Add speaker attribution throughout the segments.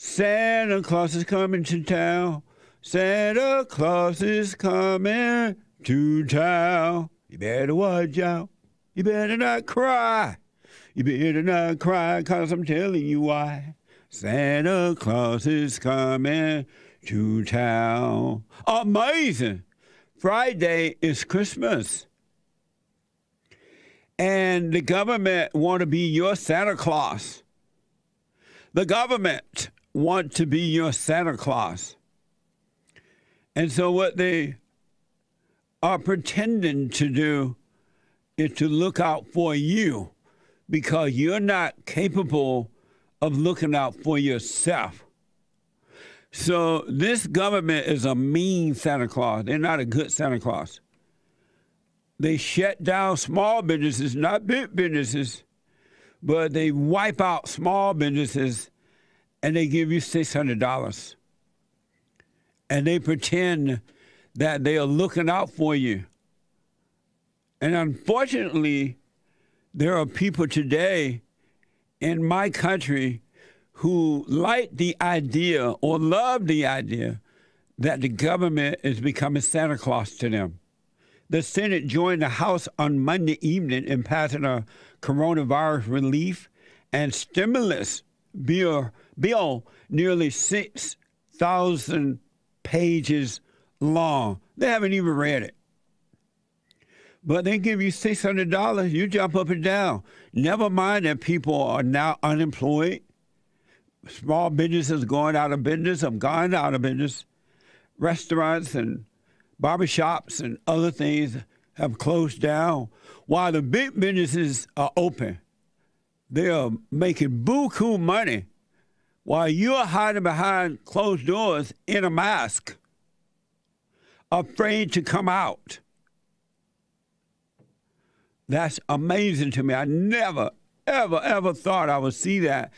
Speaker 1: Santa Claus is coming to town. Santa Claus is coming to town. You better watch out. You better not cry. You better not cry, cause I'm telling you why. Santa Claus is coming to town. Amazing. Friday is Christmas. And the government want to be your Santa Claus. The government want to be your Santa Claus. And so what they are pretending to do is to look out for you because you're not capable of looking out for yourself. So this government is a mean Santa Claus. They're not a good Santa Claus. They shut down small businesses, not big businesses, but they wipe out small businesses and they give you $600. And they pretend that they are looking out for you. And unfortunately, there are people today in my country who like the idea or love the idea that the government is becoming Santa Claus to them. The Senate joined the House on Monday evening in passing a coronavirus relief and stimulus bill, bill nearly 6,000 pages long. They haven't even read it. But they give you $600, you jump up and down. Never mind that people are now unemployed. Small businesses going out of business, have gone out of business. Restaurants and barbershops and other things have closed down while the big businesses are open. They are making buku money while you're hiding behind closed doors in a mask, afraid to come out. That's amazing to me. I never, ever, ever thought I would see that.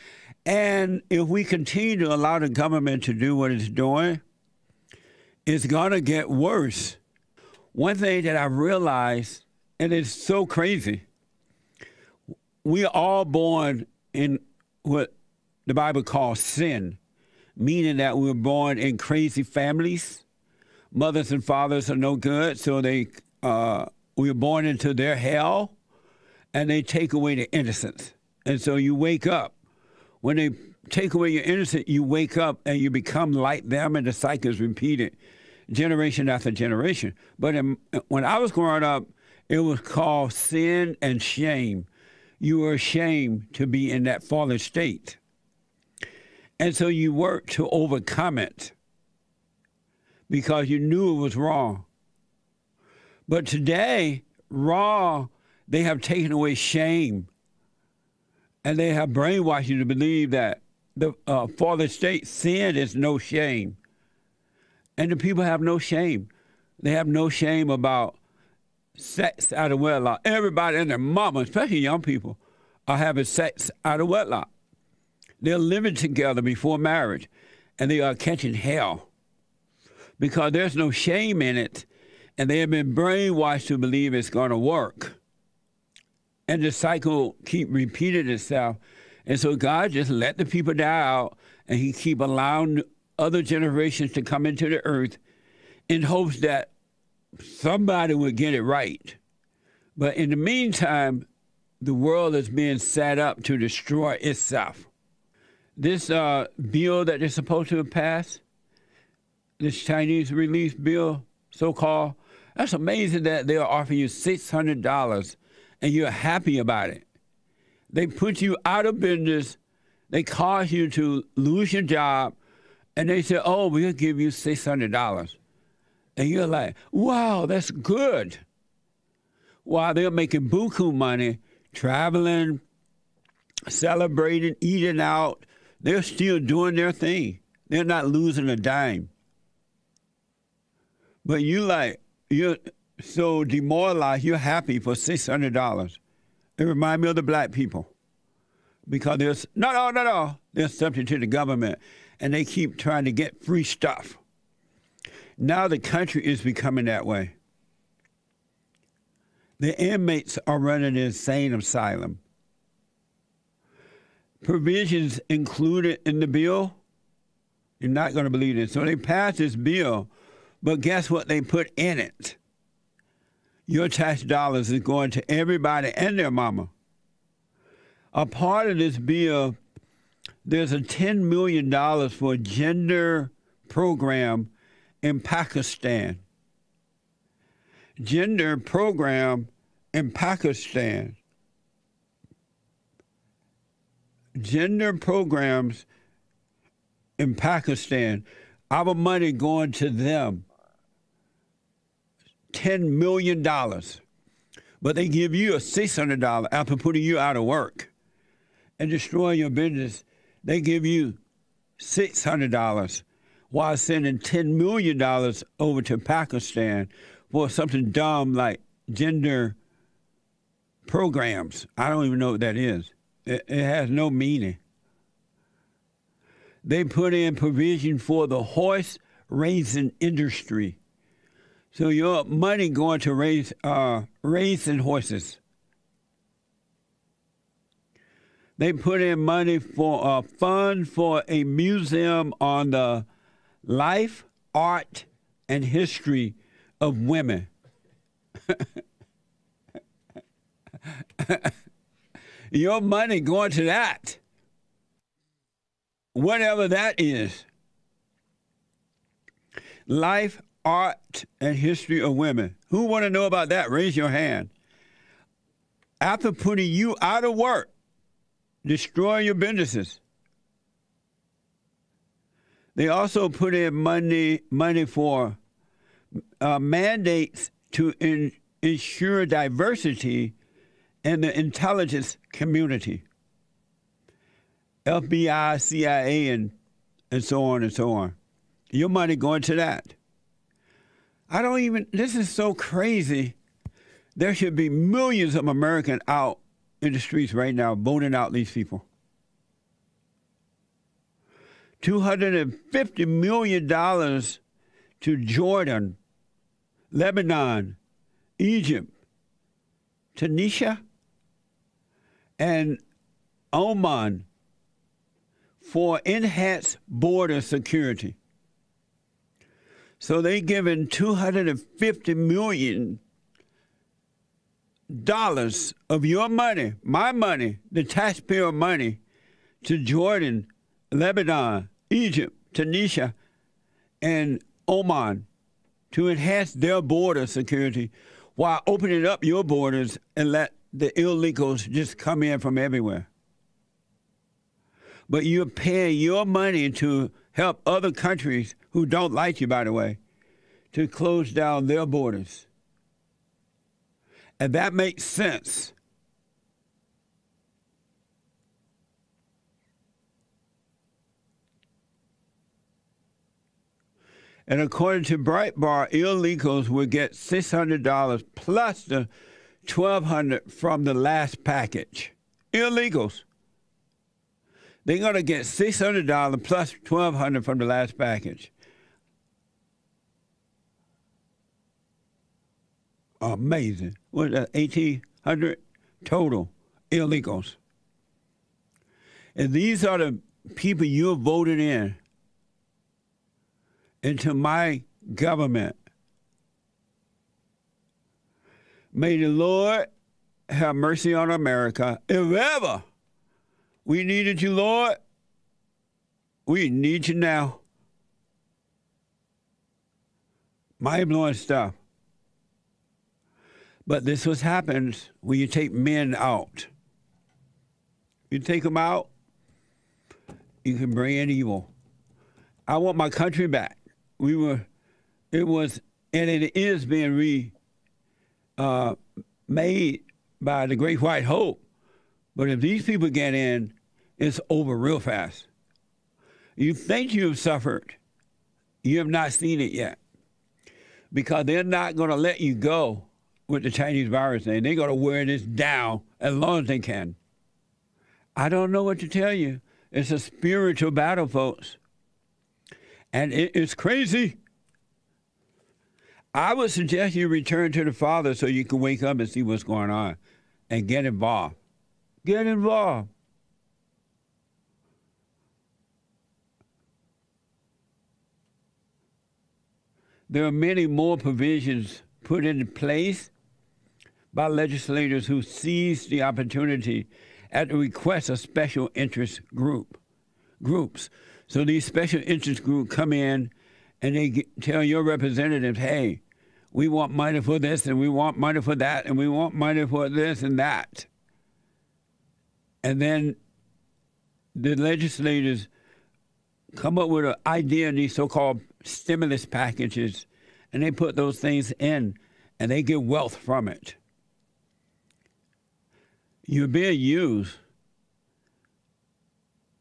Speaker 1: And if we continue to allow the government to do what it's doing, it's going to get worse. One thing that I realized, and it's so crazy, we are all born in what the Bible calls sin, meaning that we were born in crazy families. Mothers and fathers are no good, so they uh, we were born into their hell, and they take away the innocence. And so you wake up. When they take away your innocence, you wake up and you become like them, and the cycle is repeated generation after generation. But in, when I was growing up, it was called sin and shame. You were ashamed to be in that fallen state. And so you worked to overcome it because you knew it was wrong. But today, raw, they have taken away shame and they have brainwashed you to believe that the uh, fallen state sin is no shame. And the people have no shame. They have no shame about sex out of wedlock. Everybody and their mama, especially young people, are having sex out of wedlock. They're living together before marriage, and they are catching hell because there's no shame in it, and they have been brainwashed to believe it's going to work. And the cycle keep repeating itself. And so God just let the people die out, and He keep allowing other generations to come into the earth in hopes that somebody would get it right. But in the meantime, the world is being set up to destroy itself. This uh, bill that they're supposed to passed, this Chinese relief bill, so called, that's amazing that they're offering you $600 and you're happy about it. They put you out of business, they cause you to lose your job, and they say, oh, we'll give you $600. And you're like, wow, that's good. While they're making buku money, traveling, celebrating, eating out, they're still doing their thing. They're not losing a dime. But you like, you're so demoralized, you're happy for $600. It reminds me of the black people. Because there's, no, no, no, no, they're subject to the government and they keep trying to get free stuff. Now the country is becoming that way. The inmates are running the insane asylum. Provisions included in the bill You're not going to believe this. So they passed this bill, but guess what they put in it? Your tax dollars is going to everybody and their mama. A part of this bill, there's a $10 million for a gender program in Pakistan. Gender program in Pakistan. Gender programs in Pakistan, our money going to them. $10 million. But they give you a $600 after putting you out of work and destroying your business. They give you $600 while sending $10 million over to Pakistan for something dumb like gender programs. I don't even know what that is. It, it has no meaning they put in provision for the horse raising industry. So your money going to raise uh, raising horses. They put in money for a fund for a museum on the life, art, and history of women. your money going to that whatever that is. Life, art, and history of women. Who want to know about that? Raise your hand. After putting you out of work, destroy your businesses. They also put in money money for uh, mandates to in, ensure diversity in the intelligence community. FBI, CIA, and and so on and so on. Your money going to that. I don't even. This is so crazy. There should be millions of Americans out in the streets right now voting out these people. $250 million to Jordan, Lebanon, Egypt, Tunisia, and Oman for enhanced border security. So they given 250 million dollars of your money, my money, the taxpayer money, to Jordan, Lebanon, Egypt, Tunisia, and Oman to enhance their border security while opening up your borders and let the illegals just come in from everywhere but you're paying your money to help other countries who don't like you, by the way, to close down their borders. And that makes sense. And according to Breitbart, illegals will get $600 plus the 1200 from the last package. Illegals. They're going to get $600 plus 1200 from the last package. Amazing. What uh, that? 1800 total illegals. And these are the people you voted in into my government. May the Lord have mercy on America if ever we needed you, Lord. We need you now. Mind blowing stuff. But this was happens when you take men out. You take them out, you can bring in evil. I want my country back. We were, it was, and it is being re uh, made by the Great White Hope. But if these people get in, it's over real fast. You think you've suffered, you have not seen it yet. Because they're not going to let you go with the Chinese virus thing. They're going to wear this down as long as they can. I don't know what to tell you. It's a spiritual battle, folks. And it's crazy. I would suggest you return to the Father so you can wake up and see what's going on and get involved. Get involved. there are many more provisions put into place by legislators who seized the opportunity at the request of special interest group groups. So these special interest groups come in and they tell your representatives, hey, we want money for this and we want money for that and we want money for this and that. And then the legislators come up with an idea in these so-called stimulus packages, and they put those things in, and they get wealth from it. You're being used.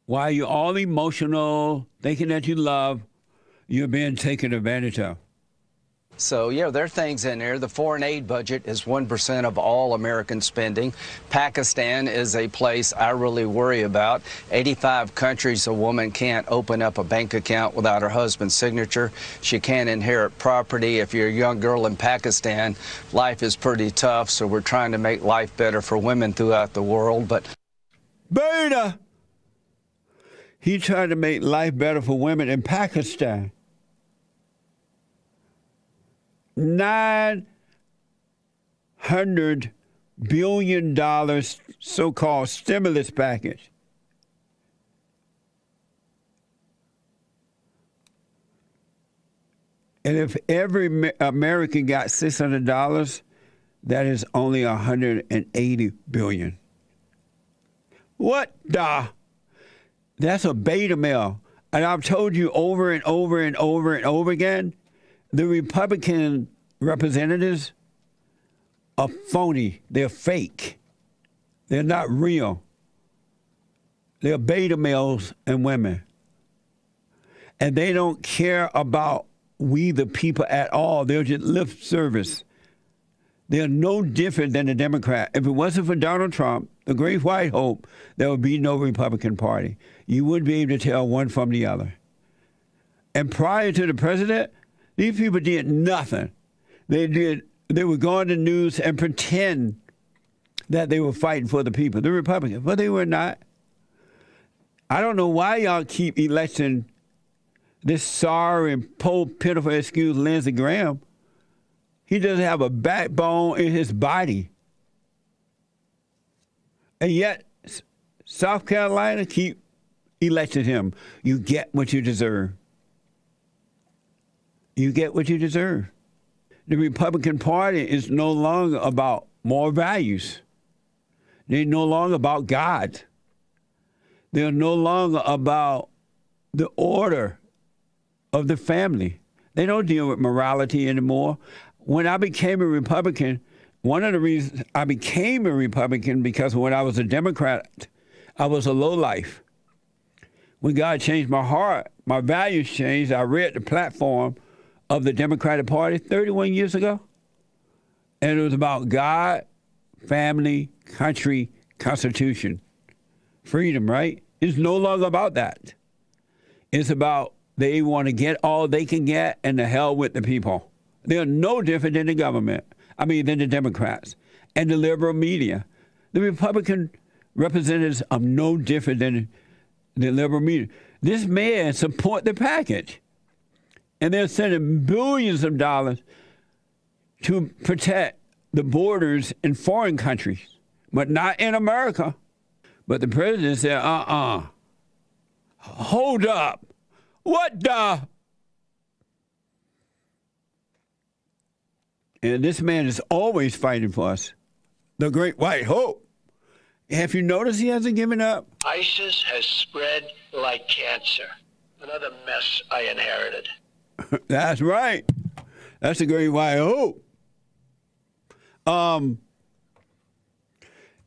Speaker 1: While you're all emotional, thinking that you love, you're being taken advantage of.
Speaker 2: So, yeah, there are things in there. The foreign aid budget is 1% of all American spending. Pakistan is a place I really worry about. 85 countries, a woman can't open up a bank account without her husband's signature. She can't inherit property. If you're a young girl in Pakistan, life is pretty tough. So, we're trying to make life better for women throughout the world. But,
Speaker 1: Beta! He tried to make life better for women in Pakistan. Nine hundred billion dollars so-called stimulus package. And if every American got six hundred dollars, that is only hundred and eighty billion. What the? That's a beta male. And I've told you over and over and over and over again the Republican representatives are phony. They're fake. They're not real. They're beta males and women. And they don't care about we the people at all. They're just lip service. They're no different than the Democrat. If it wasn't for Donald Trump, the great white hope, there would be no Republican Party. You wouldn't be able to tell one from the other. And prior to the president, these people did nothing. They did. They would go on the news and pretend that they were fighting for the people, the Republicans, but they were not. I don't know why y'all keep electing this sorry poor, pitiful excuse, Lindsey Graham. He doesn't have a backbone in his body. And yet, South Carolina keep electing him. You get what you deserve you get what you deserve. The Republican Party is no longer about more values. They're no longer about God. They're no longer about the order of the family. They don't deal with morality anymore. When I became a Republican, one of the reasons I became a Republican because when I was a Democrat, I was a lowlife. When God changed my heart, my values changed. I read the platform of the Democratic Party 31 years ago. And it was about God, family, country, constitution, freedom, right? It's no longer about that. It's about they want to get all they can get and the hell with the people. They're no different than the government. I mean, than the Democrats and the liberal media. The Republican representatives are no different than the liberal media. This man support the package and they're sending billions of dollars to protect the borders in foreign countries, but not in America. But the president said, uh uh-uh. uh Hold up. What the? And this man is always fighting for us. The great white hope. Have you noticed he hasn't given up?
Speaker 3: ISIS has spread like cancer. Another mess I inherited.
Speaker 1: That's right. That's the great hope. Um,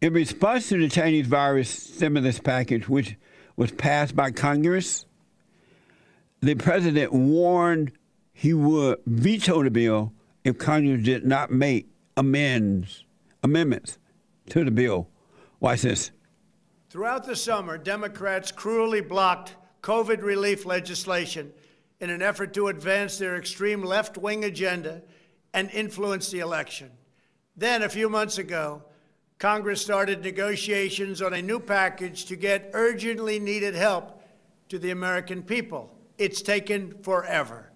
Speaker 1: in response to the Chinese virus stimulus package, which was passed by Congress, the president warned he would veto the bill if Congress did not make amends, amendments to the bill. Watch this.
Speaker 4: Throughout the summer, Democrats cruelly blocked COVID relief legislation in an effort to advance their extreme left wing agenda and influence the election. Then, a few months ago, Congress started negotiations on a new package to get urgently needed help to the American people. It's taken forever.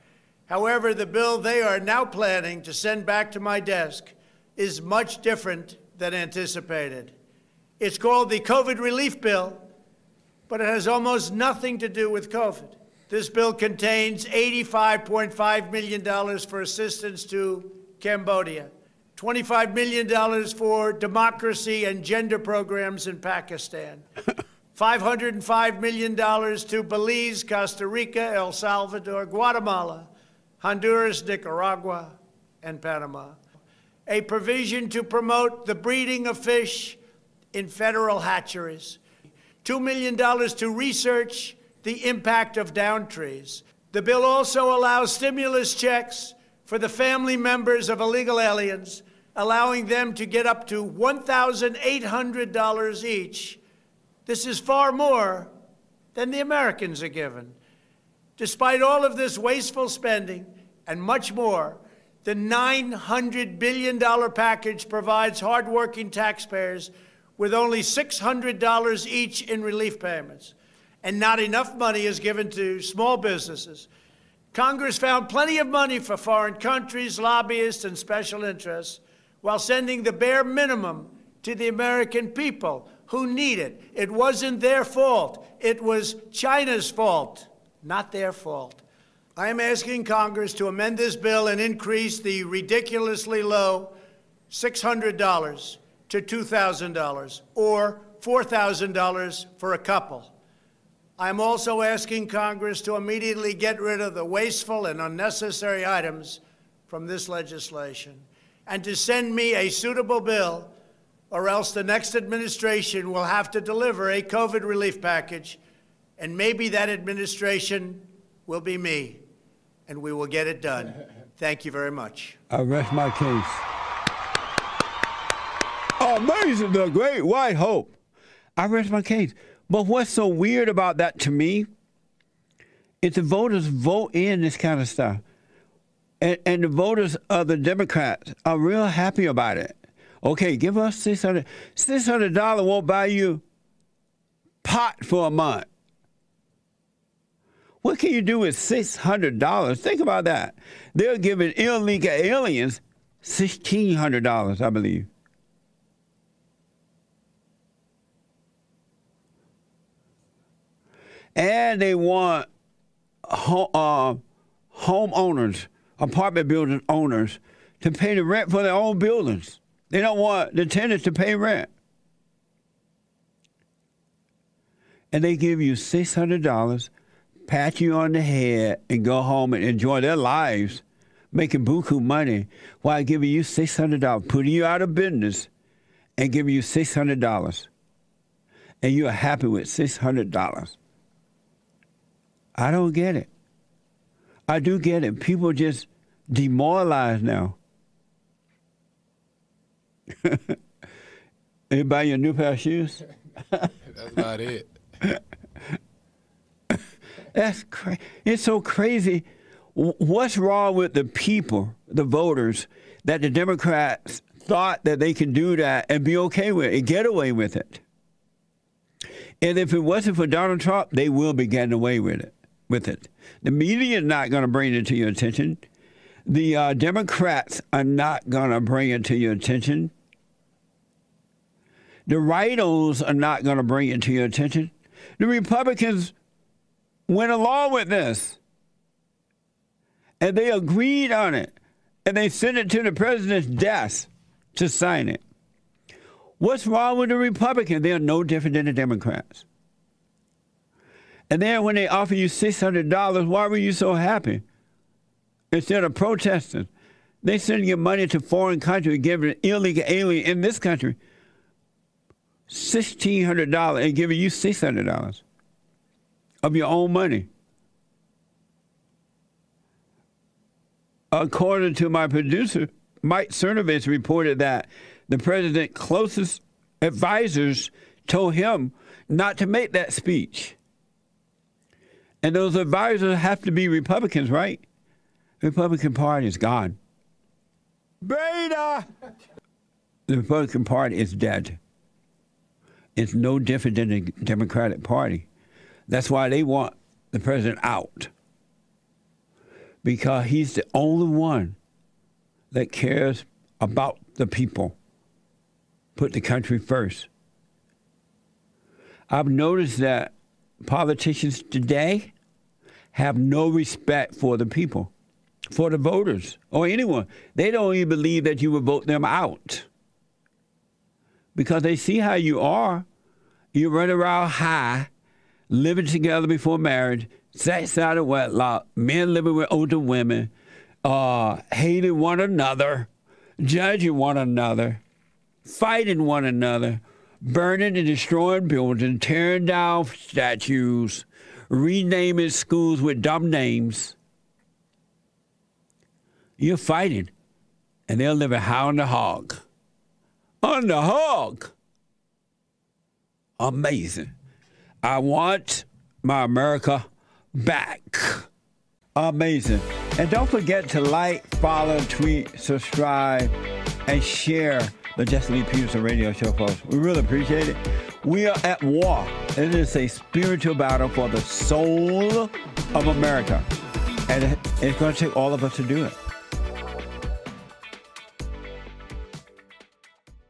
Speaker 4: However, the bill they are now planning to send back to my desk is much different than anticipated. It's called the COVID Relief Bill, but it has almost nothing to do with COVID. This bill contains $85.5 million for assistance to Cambodia, $25 million for democracy and gender programs in Pakistan, $505 million to Belize, Costa Rica, El Salvador, Guatemala, Honduras, Nicaragua, and Panama. A provision to promote the breeding of fish in federal hatcheries. $2 million to research the impact of down trees. The bill also allows stimulus checks for the family members of illegal aliens, allowing them to get up to $1,800 each. This is far more than the Americans are given. Despite all of this wasteful spending and much more, the $900 billion package provides hardworking taxpayers with only $600 each in relief payments, and not enough money is given to small businesses. Congress found plenty of money for foreign countries, lobbyists, and special interests, while sending the bare minimum to the American people who need it. It wasn't their fault. It was China's fault, not their fault. I am asking Congress to amend this bill and increase the ridiculously low $600 to $2,000 or $4,000 for a couple. I'm also asking Congress to immediately get rid of the wasteful and unnecessary items from this legislation and to send me a suitable bill, or else the next administration will have to deliver a COVID relief package, and maybe that administration will be me, and we will get it done. Thank you very much.
Speaker 1: I rest my case. Amazing, the great white hope. I rest my case. But what's so weird about that to me is the voters vote in this kind of stuff. And, and the voters of the Democrats are real happy about it. Okay, give us six hundred. Six hundred dollar won't buy you pot for a month. What can you do with six hundred dollars? Think about that. They're giving illegal aliens sixteen hundred dollars, I believe. And they want ho- uh, homeowners, apartment building owners, to pay the rent for their own buildings. They don't want the tenants to pay rent. And they give you $600, pat you on the head, and go home and enjoy their lives, making buku money while giving you $600, putting you out of business, and giving you $600. And you're happy with $600. I don't get it. I do get it. People just demoralized now. you buy your new pair of shoes?
Speaker 5: That's about it.
Speaker 1: That's crazy. It's so crazy. What's wrong with the people, the voters, that the Democrats thought that they can do that and be okay with it, get away with it? And if it wasn't for Donald Trump, they will be getting away with it with it. The media is not going to bring it to your attention. The uh, Democrats are not going to bring it to your attention. The rightos are not going to bring it to your attention. The Republicans went along with this. And they agreed on it. And they sent it to the president's desk to sign it. What's wrong with the Republicans? They are no different than the Democrats. And then when they offer you $600, why were you so happy? Instead of protesting, they send you money to foreign countries, giving an illegal alien in this country $1,600 and giving you $600 of your own money. According to my producer, Mike Cernovich reported that the president's closest advisors told him not to make that speech. And those advisors have to be Republicans, right? Republican Party is gone. Beta! The Republican Party is dead. It's no different than the Democratic Party. That's why they want the president out. because he's the only one that cares about the people, put the country first. I've noticed that politicians today have no respect for the people, for the voters, or anyone. They don't even believe that you will vote them out because they see how you are. You run around high, living together before marriage, sex out of wedlock, men living with older women, uh, hating one another, judging one another, fighting one another, burning and destroying buildings, tearing down statues, renaming schools with dumb names. You're fighting, and they're living high on the hog. On the hog. Amazing. I want my America back. Amazing. And don't forget to like, follow, tweet, subscribe, and share the Jesse Lee Peterson radio show, folks. We really appreciate it. We are at war. It is a spiritual battle for the soul of America. And it's going to take all of us to do it.